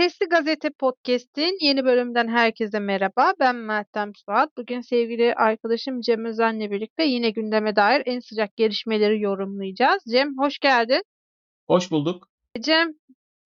Sesli Gazete Podcast'in yeni bölümünden herkese merhaba. Ben Meltem Suat. Bugün sevgili arkadaşım Cem Özen'le birlikte yine gündeme dair en sıcak gelişmeleri yorumlayacağız. Cem hoş geldin. Hoş bulduk. Cem,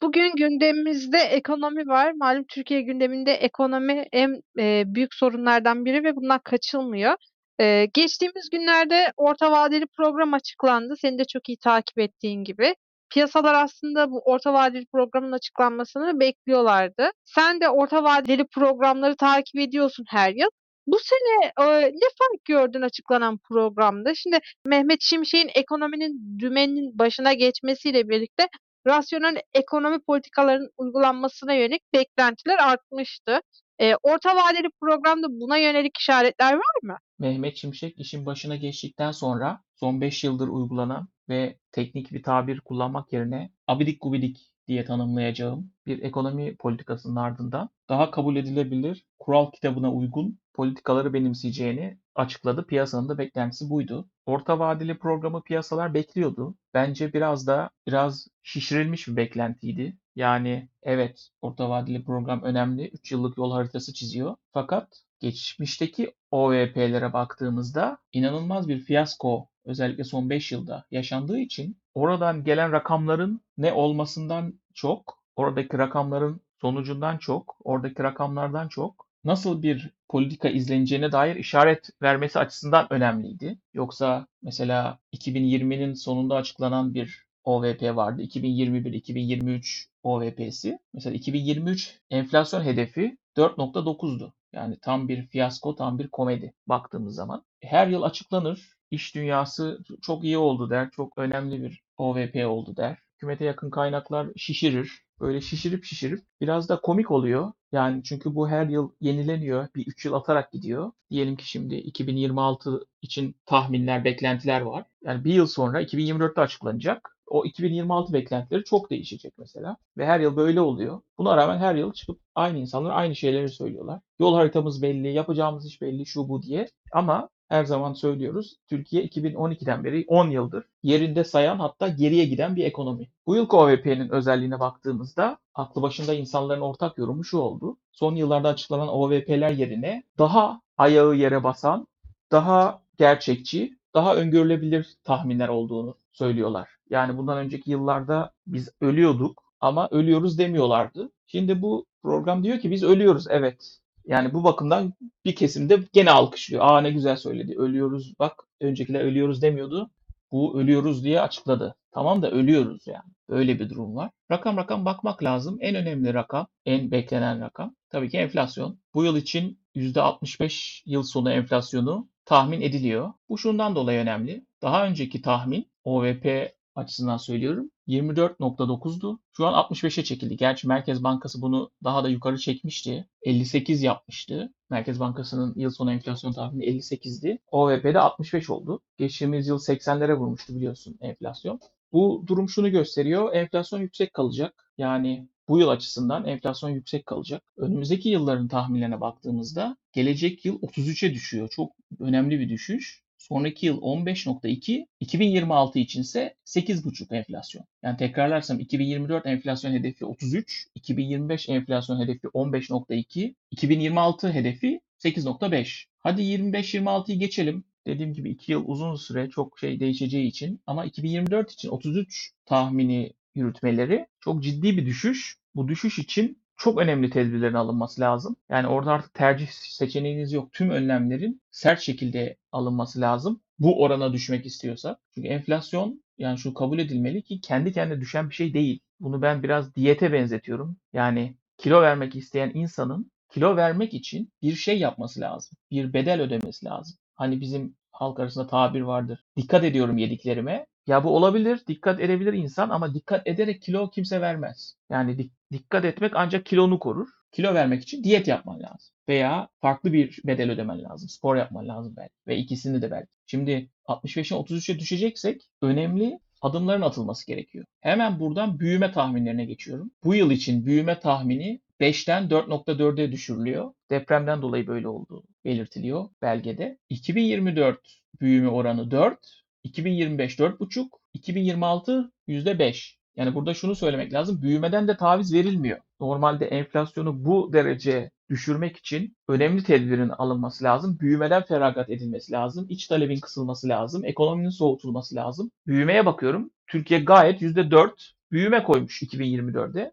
bugün gündemimizde ekonomi var. Malum Türkiye gündeminde ekonomi en e, büyük sorunlardan biri ve bundan kaçılmıyor. E, geçtiğimiz günlerde orta vadeli program açıklandı. Senin de çok iyi takip ettiğin gibi. Piyasalar aslında bu orta vadeli programın açıklanmasını bekliyorlardı. Sen de orta vadeli programları takip ediyorsun her yıl. Bu sene e, ne fark gördün açıklanan programda? Şimdi Mehmet Şimşek'in ekonominin dümenin başına geçmesiyle birlikte rasyonel ekonomi politikalarının uygulanmasına yönelik beklentiler artmıştı. E, orta vadeli programda buna yönelik işaretler var mı? Mehmet Şimşek işin başına geçtikten sonra son 5 yıldır uygulanan ve teknik bir tabir kullanmak yerine abidik gubidik diye tanımlayacağım bir ekonomi politikasının ardından daha kabul edilebilir, kural kitabına uygun politikaları benimseyeceğini açıkladı. Piyasanın da beklentisi buydu. Orta vadeli programı piyasalar bekliyordu. Bence biraz da biraz şişirilmiş bir beklentiydi. Yani evet orta vadeli program önemli. 3 yıllık yol haritası çiziyor. Fakat geçmişteki OVP'lere baktığımızda inanılmaz bir fiyasko özellikle son 5 yılda yaşandığı için oradan gelen rakamların ne olmasından çok, oradaki rakamların sonucundan çok, oradaki rakamlardan çok nasıl bir politika izleneceğine dair işaret vermesi açısından önemliydi. Yoksa mesela 2020'nin sonunda açıklanan bir OVP vardı. 2021-2023 OVP'si. Mesela 2023 enflasyon hedefi 4.9'du. Yani tam bir fiyasko, tam bir komedi baktığımız zaman. Her yıl açıklanır. İş dünyası çok iyi oldu der. Çok önemli bir OVP oldu der. Hükümete yakın kaynaklar şişirir. Böyle şişirip şişirip biraz da komik oluyor. Yani çünkü bu her yıl yenileniyor. Bir 3 yıl atarak gidiyor. Diyelim ki şimdi 2026 için tahminler, beklentiler var. Yani bir yıl sonra 2024'te açıklanacak o 2026 beklentileri çok değişecek mesela. Ve her yıl böyle oluyor. Buna rağmen her yıl çıkıp aynı insanlar aynı şeyleri söylüyorlar. Yol haritamız belli, yapacağımız iş belli, şu bu diye. Ama her zaman söylüyoruz. Türkiye 2012'den beri 10 yıldır yerinde sayan hatta geriye giden bir ekonomi. Bu yıl OVP'nin özelliğine baktığımızda aklı başında insanların ortak yorumu şu oldu. Son yıllarda açıklanan OVP'ler yerine daha ayağı yere basan, daha gerçekçi, daha öngörülebilir tahminler olduğunu söylüyorlar. Yani bundan önceki yıllarda biz ölüyorduk ama ölüyoruz demiyorlardı. Şimdi bu program diyor ki biz ölüyoruz evet. Yani bu bakımdan bir kesimde gene alkışlıyor. Aa ne güzel söyledi. Ölüyoruz bak öncekiler ölüyoruz demiyordu. Bu ölüyoruz diye açıkladı. Tamam da ölüyoruz yani. Böyle bir durum var. Rakam rakam bakmak lazım. En önemli rakam, en beklenen rakam tabii ki enflasyon. Bu yıl için %65 yıl sonu enflasyonu tahmin ediliyor. Bu şundan dolayı önemli. Daha önceki tahmin OVP açısından söylüyorum. 24.9'du. Şu an 65'e çekildi. Gerçi Merkez Bankası bunu daha da yukarı çekmişti. 58 yapmıştı. Merkez Bankası'nın yıl sonu enflasyon tahmini 58'di. OVP'de 65 oldu. Geçtiğimiz yıl 80'lere vurmuştu biliyorsun enflasyon. Bu durum şunu gösteriyor. Enflasyon yüksek kalacak. Yani bu yıl açısından enflasyon yüksek kalacak. Önümüzdeki yılların tahminlerine baktığımızda gelecek yıl 33'e düşüyor. Çok önemli bir düşüş. Sonraki yıl 15.2, 2026 içinse 8.5 enflasyon. Yani tekrarlarsam 2024 enflasyon hedefi 33, 2025 enflasyon hedefi 15.2, 2026 hedefi 8.5. Hadi 25-26'yı geçelim. Dediğim gibi 2 yıl uzun süre çok şey değişeceği için ama 2024 için 33 tahmini yürütmeleri çok ciddi bir düşüş. Bu düşüş için çok önemli tedbirlerin alınması lazım. Yani orada artık tercih seçeneğiniz yok. Tüm önlemlerin sert şekilde alınması lazım. Bu orana düşmek istiyorsa. Çünkü enflasyon yani şu kabul edilmeli ki kendi kendine düşen bir şey değil. Bunu ben biraz diyete benzetiyorum. Yani kilo vermek isteyen insanın kilo vermek için bir şey yapması lazım. Bir bedel ödemesi lazım. Hani bizim halk arasında tabir vardır. Dikkat ediyorum yediklerime. Ya bu olabilir, dikkat edebilir insan ama dikkat ederek kilo kimse vermez. Yani dik- dikkat etmek ancak kilonu korur. Kilo vermek için diyet yapman lazım. Veya farklı bir bedel ödemen lazım. Spor yapman lazım belki. Ve ikisini de belki. Şimdi 65'e 33'e düşeceksek önemli adımların atılması gerekiyor. Hemen buradan büyüme tahminlerine geçiyorum. Bu yıl için büyüme tahmini 5'ten 4.4'e düşürülüyor. Depremden dolayı böyle olduğu belirtiliyor belgede. 2024 büyüme oranı 4, 2025 4,5, 2026 %5. Yani burada şunu söylemek lazım. Büyümeden de taviz verilmiyor. Normalde enflasyonu bu derece düşürmek için önemli tedbirin alınması lazım. Büyümeden feragat edilmesi lazım. İç talebin kısılması lazım. Ekonominin soğutulması lazım. Büyümeye bakıyorum. Türkiye gayet %4 büyüme koymuş 2024'de.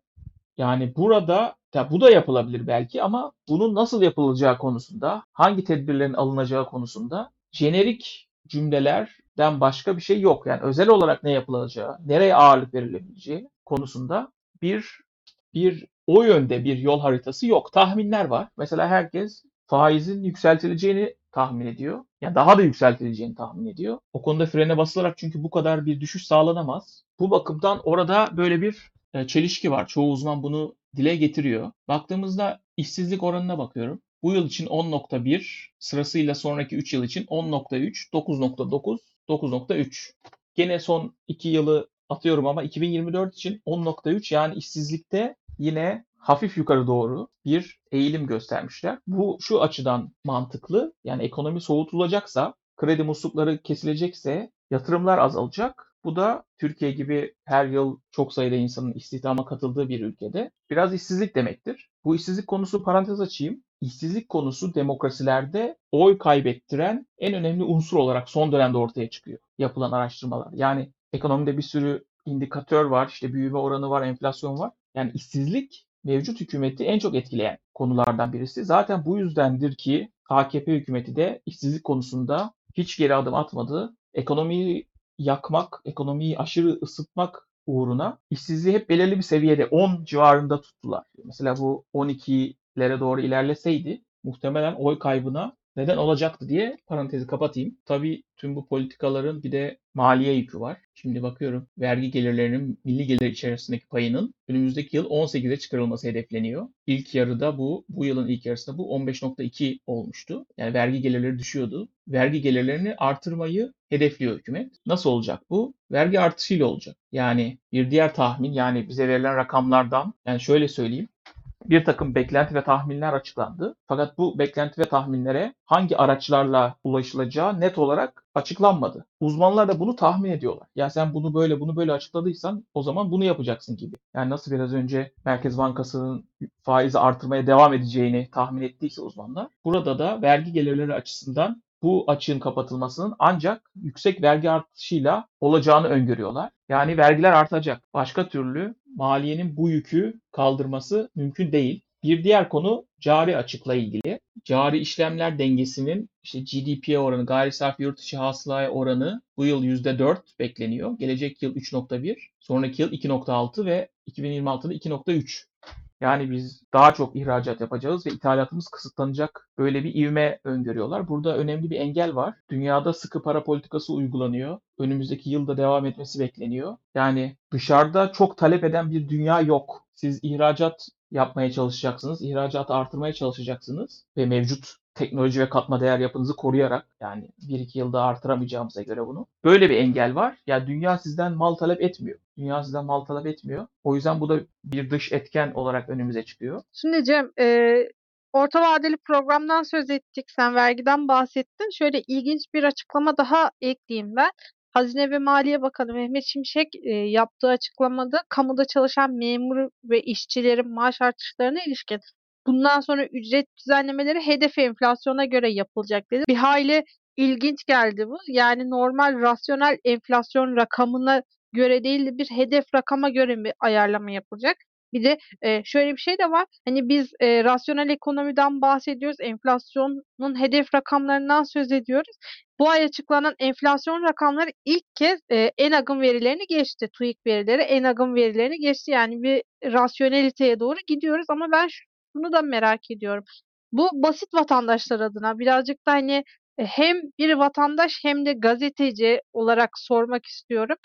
Yani burada ya bu da yapılabilir belki ama bunun nasıl yapılacağı konusunda, hangi tedbirlerin alınacağı konusunda jenerik cümlelerden başka bir şey yok. Yani özel olarak ne yapılacağı, nereye ağırlık verilebileceği konusunda bir bir o yönde bir yol haritası yok. Tahminler var. Mesela herkes faizin yükseltileceğini tahmin ediyor. Yani daha da yükseltileceğini tahmin ediyor. O konuda frene basılarak çünkü bu kadar bir düşüş sağlanamaz. Bu bakımdan orada böyle bir e, çelişki var. Çoğu uzman bunu dile getiriyor. Baktığımızda işsizlik oranına bakıyorum. Bu yıl için 10.1, sırasıyla sonraki 3 yıl için 10.3, 9.9, 9.3. Gene son 2 yılı atıyorum ama 2024 için 10.3 yani işsizlikte yine hafif yukarı doğru bir eğilim göstermişler. Bu şu açıdan mantıklı. Yani ekonomi soğutulacaksa, kredi muslukları kesilecekse yatırımlar azalacak. Bu da Türkiye gibi her yıl çok sayıda insanın istihdama katıldığı bir ülkede biraz işsizlik demektir. Bu işsizlik konusu parantez açayım. İşsizlik konusu demokrasilerde oy kaybettiren en önemli unsur olarak son dönemde ortaya çıkıyor yapılan araştırmalar. Yani ekonomide bir sürü indikatör var, işte büyüme oranı var, enflasyon var. Yani işsizlik mevcut hükümeti en çok etkileyen konulardan birisi. Zaten bu yüzdendir ki AKP hükümeti de işsizlik konusunda hiç geri adım atmadı. Ekonomiyi yakmak, ekonomiyi aşırı ısıtmak uğruna işsizliği hep belirli bir seviyede 10 civarında tuttular. Mesela bu 12'lere doğru ilerleseydi muhtemelen oy kaybına neden olacaktı diye parantezi kapatayım. Tabii tüm bu politikaların bir de maliye yükü var. Şimdi bakıyorum vergi gelirlerinin milli gelir içerisindeki payının önümüzdeki yıl 18'e çıkarılması hedefleniyor. İlk yarıda bu, bu yılın ilk yarısında bu 15.2 olmuştu. Yani vergi gelirleri düşüyordu. Vergi gelirlerini artırmayı hedefliyor hükümet. Nasıl olacak bu? Vergi artışıyla olacak. Yani bir diğer tahmin yani bize verilen rakamlardan yani şöyle söyleyeyim bir takım beklenti ve tahminler açıklandı. Fakat bu beklenti ve tahminlere hangi araçlarla ulaşılacağı net olarak açıklanmadı. Uzmanlar da bunu tahmin ediyorlar. Ya sen bunu böyle bunu böyle açıkladıysan o zaman bunu yapacaksın gibi. Yani nasıl biraz önce Merkez Bankası'nın faizi artırmaya devam edeceğini tahmin ettiyse uzmanlar. Burada da vergi gelirleri açısından bu açığın kapatılmasının ancak yüksek vergi artışıyla olacağını öngörüyorlar. Yani vergiler artacak. Başka türlü maliyenin bu yükü kaldırması mümkün değil. Bir diğer konu cari açıkla ilgili. Cari işlemler dengesinin işte GDP'ye oranı, gayri safi yurt içi hasılaya oranı bu yıl %4 bekleniyor. Gelecek yıl 3.1, sonraki yıl 2.6 ve 2026'da 2.3. Yani biz daha çok ihracat yapacağız ve ithalatımız kısıtlanacak böyle bir ivme öngörüyorlar. Burada önemli bir engel var. Dünyada sıkı para politikası uygulanıyor. Önümüzdeki yılda devam etmesi bekleniyor. Yani dışarıda çok talep eden bir dünya yok. Siz ihracat yapmaya çalışacaksınız, ihracatı artırmaya çalışacaksınız ve mevcut teknoloji ve katma değer yapınızı koruyarak yani 1-2 yılda artıramayacağımıza göre bunu. Böyle bir engel var. Ya yani dünya sizden mal talep etmiyor. Dünya sizden mal talep etmiyor. O yüzden bu da bir dış etken olarak önümüze çıkıyor. Şimdi Cem, e, orta vadeli programdan söz ettik. Sen vergiden bahsettin. Şöyle ilginç bir açıklama daha ekleyeyim ben. Hazine ve Maliye Bakanı Mehmet Şimşek e, yaptığı açıklamada kamuda çalışan memur ve işçilerin maaş artışlarına ilişkin bundan sonra ücret düzenlemeleri hedef enflasyona göre yapılacak dedi. Bir hayli ilginç geldi bu. Yani normal rasyonel enflasyon rakamına göre değil de bir hedef rakama göre bir ayarlama yapılacak. Bir de e, şöyle bir şey de var. Hani biz e, rasyonel ekonomiden bahsediyoruz. Enflasyonun hedef rakamlarından söz ediyoruz. Bu ay açıklanan enflasyon rakamları ilk kez e, ENAG'ın verilerini geçti. TÜİK verileri ENAG'ın verilerini geçti. Yani bir rasyoneliteye doğru gidiyoruz ama ben şunu da merak ediyorum. Bu basit vatandaşlar adına birazcık da hani hem bir vatandaş hem de gazeteci olarak sormak istiyorum.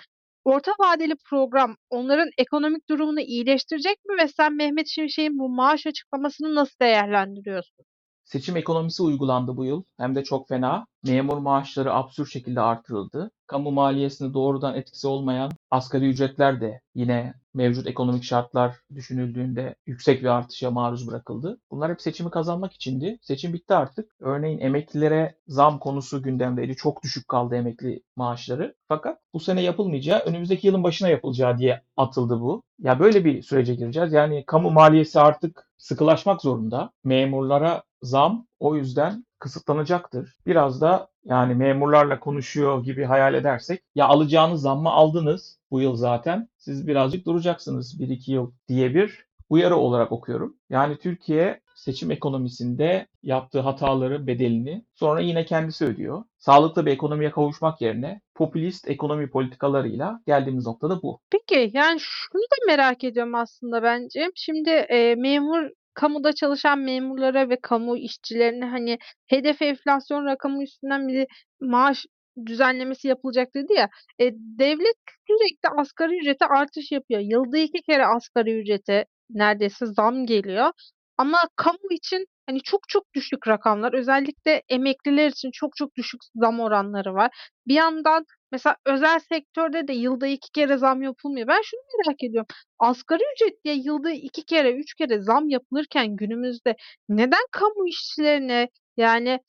Orta vadeli program onların ekonomik durumunu iyileştirecek mi ve sen Mehmet Şimşek'in bu maaş açıklamasını nasıl değerlendiriyorsun? Seçim ekonomisi uygulandı bu yıl. Hem de çok fena. Memur maaşları absürt şekilde artırıldı. Kamu maliyesine doğrudan etkisi olmayan asgari ücretler de yine mevcut ekonomik şartlar düşünüldüğünde yüksek bir artışa maruz bırakıldı. Bunlar hep seçimi kazanmak içindi. Seçim bitti artık. Örneğin emeklilere zam konusu gündemdeydi. Çok düşük kaldı emekli maaşları. Fakat bu sene yapılmayacağı, önümüzdeki yılın başına yapılacağı diye atıldı bu. Ya böyle bir sürece gireceğiz. Yani kamu maliyesi artık sıkılaşmak zorunda. Memurlara zam o yüzden kısıtlanacaktır. Biraz da yani memurlarla konuşuyor gibi hayal edersek ya alacağınız zammı aldınız bu yıl zaten. Siz birazcık duracaksınız 1-2 yıl diye bir uyarı olarak okuyorum. Yani Türkiye seçim ekonomisinde yaptığı hataları bedelini sonra yine kendisi ödüyor. Sağlıklı bir ekonomiye kavuşmak yerine popülist ekonomi politikalarıyla geldiğimiz noktada bu. Peki yani şunu da merak ediyorum aslında bence. Şimdi e, memur kamuda çalışan memurlara ve kamu işçilerine hani hedef enflasyon rakamı üstünden bir maaş düzenlemesi yapılacak dedi ya. E, devlet sürekli asgari ücrete artış yapıyor. Yılda iki kere asgari ücrete neredeyse zam geliyor. Ama kamu için hani çok çok düşük rakamlar. Özellikle emekliler için çok çok düşük zam oranları var. Bir yandan mesela özel sektörde de yılda iki kere zam yapılmıyor. Ben şunu merak ediyorum. Asgari ücret diye yılda iki kere, üç kere zam yapılırken günümüzde neden kamu işçilerine yani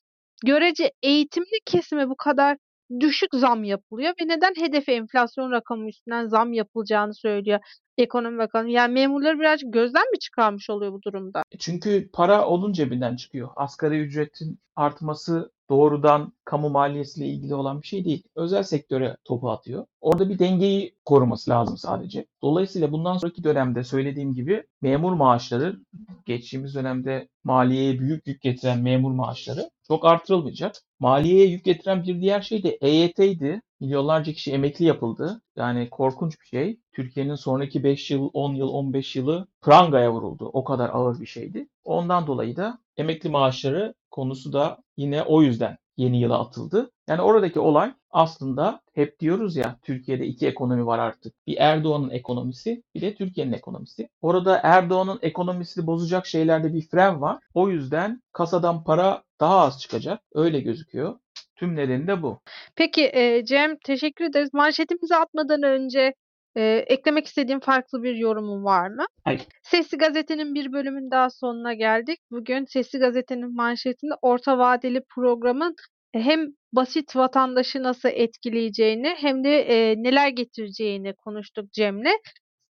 görece eğitimli kesime bu kadar düşük zam yapılıyor ve neden hedef enflasyon rakamı üstünden zam yapılacağını söylüyor Ekonomi Bakanı? Yani memurları birazcık gözden mi çıkarmış oluyor bu durumda? Çünkü para onun cebinden çıkıyor. Asgari ücretin artması doğrudan kamu maliyesiyle ilgili olan bir şey değil. Özel sektöre topu atıyor. Orada bir dengeyi koruması lazım sadece. Dolayısıyla bundan sonraki dönemde söylediğim gibi memur maaşları geçtiğimiz dönemde maliyeye büyük yük getiren memur maaşları çok artırılmayacak. Maliyeye yük getiren bir diğer şey de EYT'ydi. Milyonlarca kişi emekli yapıldı. Yani korkunç bir şey. Türkiye'nin sonraki 5 yıl, 10 yıl, 15 yılı prangaya vuruldu. O kadar ağır bir şeydi. Ondan dolayı da emekli maaşları konusu da yine o yüzden yeni yıla atıldı. Yani oradaki olay aslında hep diyoruz ya Türkiye'de iki ekonomi var artık. Bir Erdoğan'ın ekonomisi bir de Türkiye'nin ekonomisi. Orada Erdoğan'ın ekonomisini bozacak şeylerde bir fren var. O yüzden kasadan para daha az çıkacak. Öyle gözüküyor. Tüm nedeni de bu. Peki e, Cem teşekkür ederiz. Manşetimizi atmadan önce e, eklemek istediğin farklı bir yorumun var mı? Hayır. Sesli Gazete'nin bir bölümün daha sonuna geldik. Bugün Sesli Gazete'nin manşetinde orta vadeli programın hem basit vatandaşı nasıl etkileyeceğini hem de e, neler getireceğini konuştuk Cem'le.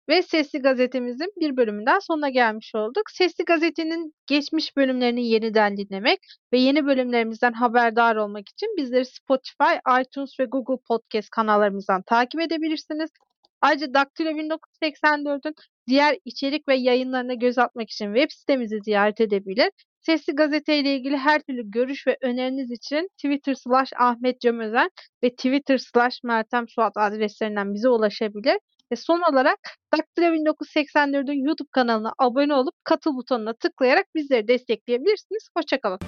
Ve Sesli Gazetemizin bir bölümünden sonuna gelmiş olduk. Sesli Gazete'nin geçmiş bölümlerini yeniden dinlemek ve yeni bölümlerimizden haberdar olmak için bizleri Spotify, iTunes ve Google Podcast kanallarımızdan takip edebilirsiniz. Ayrıca Daktilo 1984'ün diğer içerik ve yayınlarına göz atmak için web sitemizi ziyaret edebilir. Sesli Gazete ile ilgili her türlü görüş ve öneriniz için Twitter slash Ahmet Cem Özen ve Twitter slash Meltem Suat adreslerinden bize ulaşabilir. Ve son olarak Daktilo 1984'ün YouTube kanalına abone olup katıl butonuna tıklayarak bizleri destekleyebilirsiniz. Hoşçakalın.